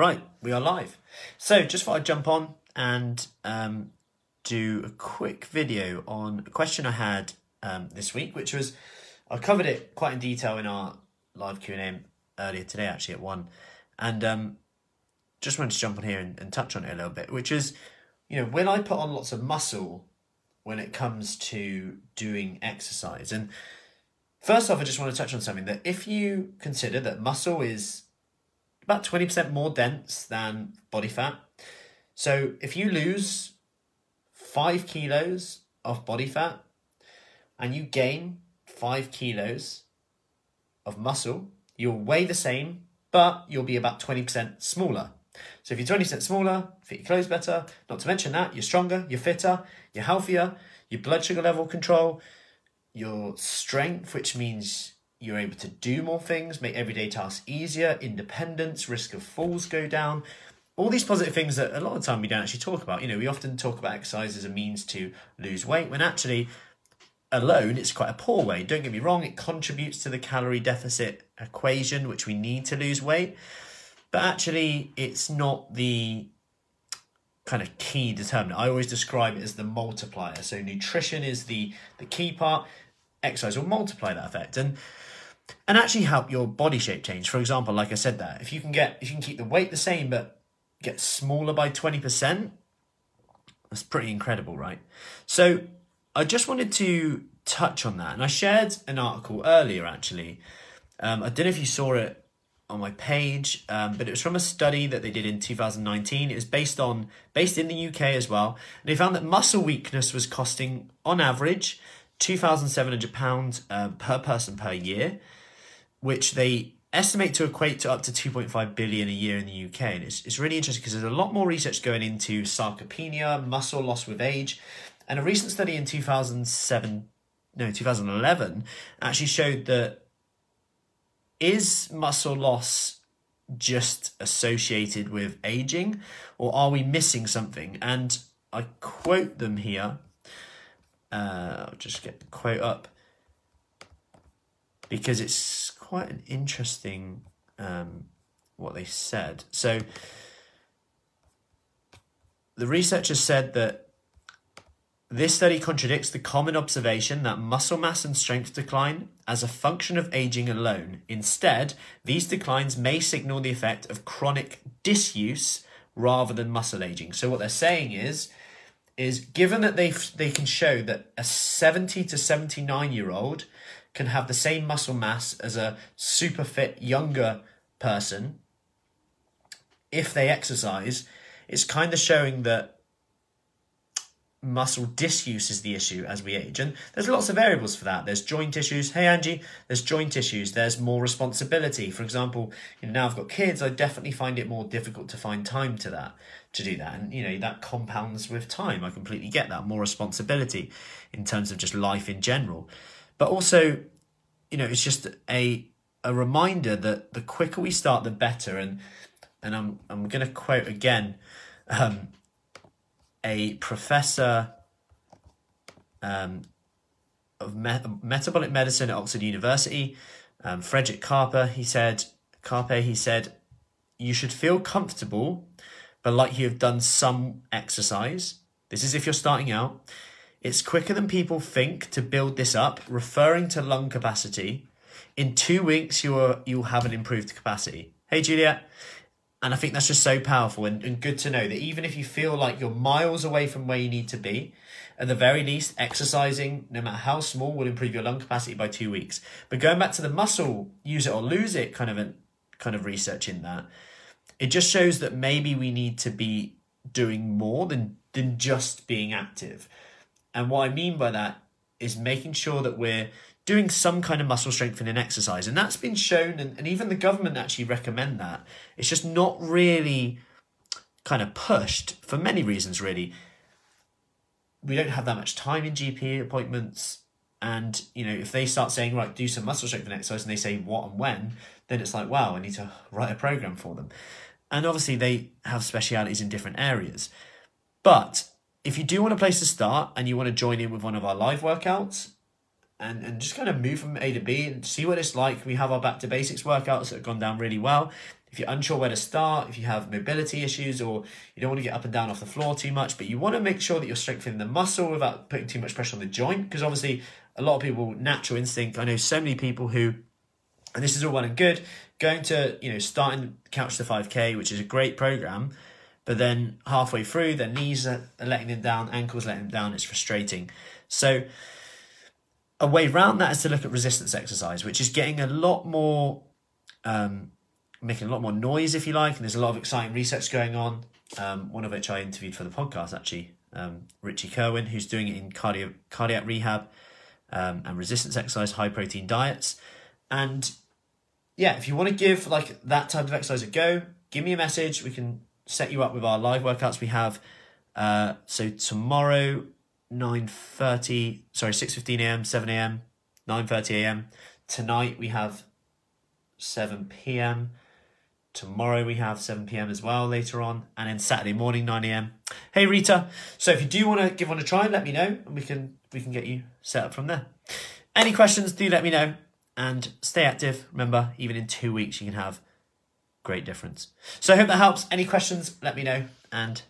Right, we are live. So, just thought I'd jump on and um, do a quick video on a question I had um, this week, which was I covered it quite in detail in our live Q and A earlier today, actually at one, and um, just wanted to jump on here and, and touch on it a little bit, which is, you know, when I put on lots of muscle when it comes to doing exercise, and first off, I just want to touch on something that if you consider that muscle is about 20% more dense than body fat. So if you lose five kilos of body fat and you gain five kilos of muscle, you'll weigh the same, but you'll be about 20% smaller. So if you're 20% smaller, fit your clothes better, not to mention that, you're stronger, you're fitter, you're healthier, your blood sugar level control, your strength, which means you're able to do more things, make everyday tasks easier, independence, risk of falls go down. All these positive things that a lot of the time we don't actually talk about. You know, we often talk about exercise as a means to lose weight when actually alone it's quite a poor way. Don't get me wrong, it contributes to the calorie deficit equation which we need to lose weight. But actually it's not the kind of key determinant. I always describe it as the multiplier. So nutrition is the the key part. Exercise will multiply that effect. And and actually help your body shape change. For example, like I said that, if you can get if you can keep the weight the same but get smaller by 20%, that's pretty incredible, right? So I just wanted to touch on that. And I shared an article earlier actually. Um, I don't know if you saw it on my page, um, but it was from a study that they did in 2019. It was based on based in the UK as well. And they found that muscle weakness was costing on average £2,700 uh, per person per year which they estimate to equate to up to 2.5 billion a year in the UK. And it's, it's really interesting because there's a lot more research going into sarcopenia, muscle loss with age. And a recent study in 2007, no, 2011 actually showed that is muscle loss just associated with aging or are we missing something? And I quote them here. Uh, just get the quote up because it's quite an interesting um, what they said. So the researchers said that this study contradicts the common observation that muscle mass and strength decline as a function of aging alone. Instead, these declines may signal the effect of chronic disuse rather than muscle aging. So what they're saying is is given that they they can show that a 70 to 79 year old can have the same muscle mass as a super fit younger person if they exercise, it's kind of showing that muscle disuse is the issue as we age. And there's lots of variables for that. There's joint issues. Hey, Angie, there's joint issues. There's more responsibility. For example, you know, now I've got kids, I definitely find it more difficult to find time to that, to do that. And, you know, that compounds with time. I completely get that. More responsibility in terms of just life in general. But also, you know, it's just a a reminder that the quicker we start, the better. And and I'm I'm going to quote again um, a professor um, of me- metabolic medicine at Oxford University, um, Frederick Carper. He said, Karpe. He said, you should feel comfortable, but like you have done some exercise. This is if you're starting out it's quicker than people think to build this up, referring to lung capacity. In two weeks, you'll, you'll have an improved capacity. Hey, Juliet. And I think that's just so powerful and, and good to know that even if you feel like you're miles away from where you need to be, at the very least, exercising, no matter how small, will improve your lung capacity by two weeks. But going back to the muscle, use it or lose it kind of a, kind of research in that, it just shows that maybe we need to be doing more than than just being active. And what I mean by that is making sure that we're doing some kind of muscle strengthening exercise. And that's been shown, and, and even the government actually recommend that. It's just not really kind of pushed for many reasons, really. We don't have that much time in GP appointments. And, you know, if they start saying, right, do some muscle strengthening exercise, and they say what and when, then it's like, wow, I need to write a program for them. And obviously, they have specialities in different areas. But if you do want a place to start and you want to join in with one of our live workouts, and, and just kind of move from A to B and see what it's like. We have our back to basics workouts that have gone down really well. If you're unsure where to start, if you have mobility issues or you don't want to get up and down off the floor too much, but you want to make sure that you're strengthening the muscle without putting too much pressure on the joint, because obviously a lot of people natural instinct. I know so many people who, and this is all well and good, going to you know starting couch to five k, which is a great program, but then halfway through their knees are letting them down, ankles letting them down. It's frustrating. So a way around that is to look at resistance exercise, which is getting a lot more, um, making a lot more noise, if you like. And there's a lot of exciting research going on. Um, one of which I interviewed for the podcast, actually, um, Richie Kerwin, who's doing it in cardio, cardiac rehab um, and resistance exercise, high protein diets. And yeah, if you want to give like that type of exercise a go, give me a message. We can set you up with our live workouts we have. Uh, so tomorrow 9.30, sorry, 6.15am, 7am, 9.30am. Tonight we have 7pm. Tomorrow we have 7pm as well later on. And then Saturday morning, 9am. Hey Rita, so if you do want to give one a try, let me know and we can we can get you set up from there. Any questions, do let me know. And stay active. Remember, even in two weeks you can have great difference. So I hope that helps. Any questions, let me know. And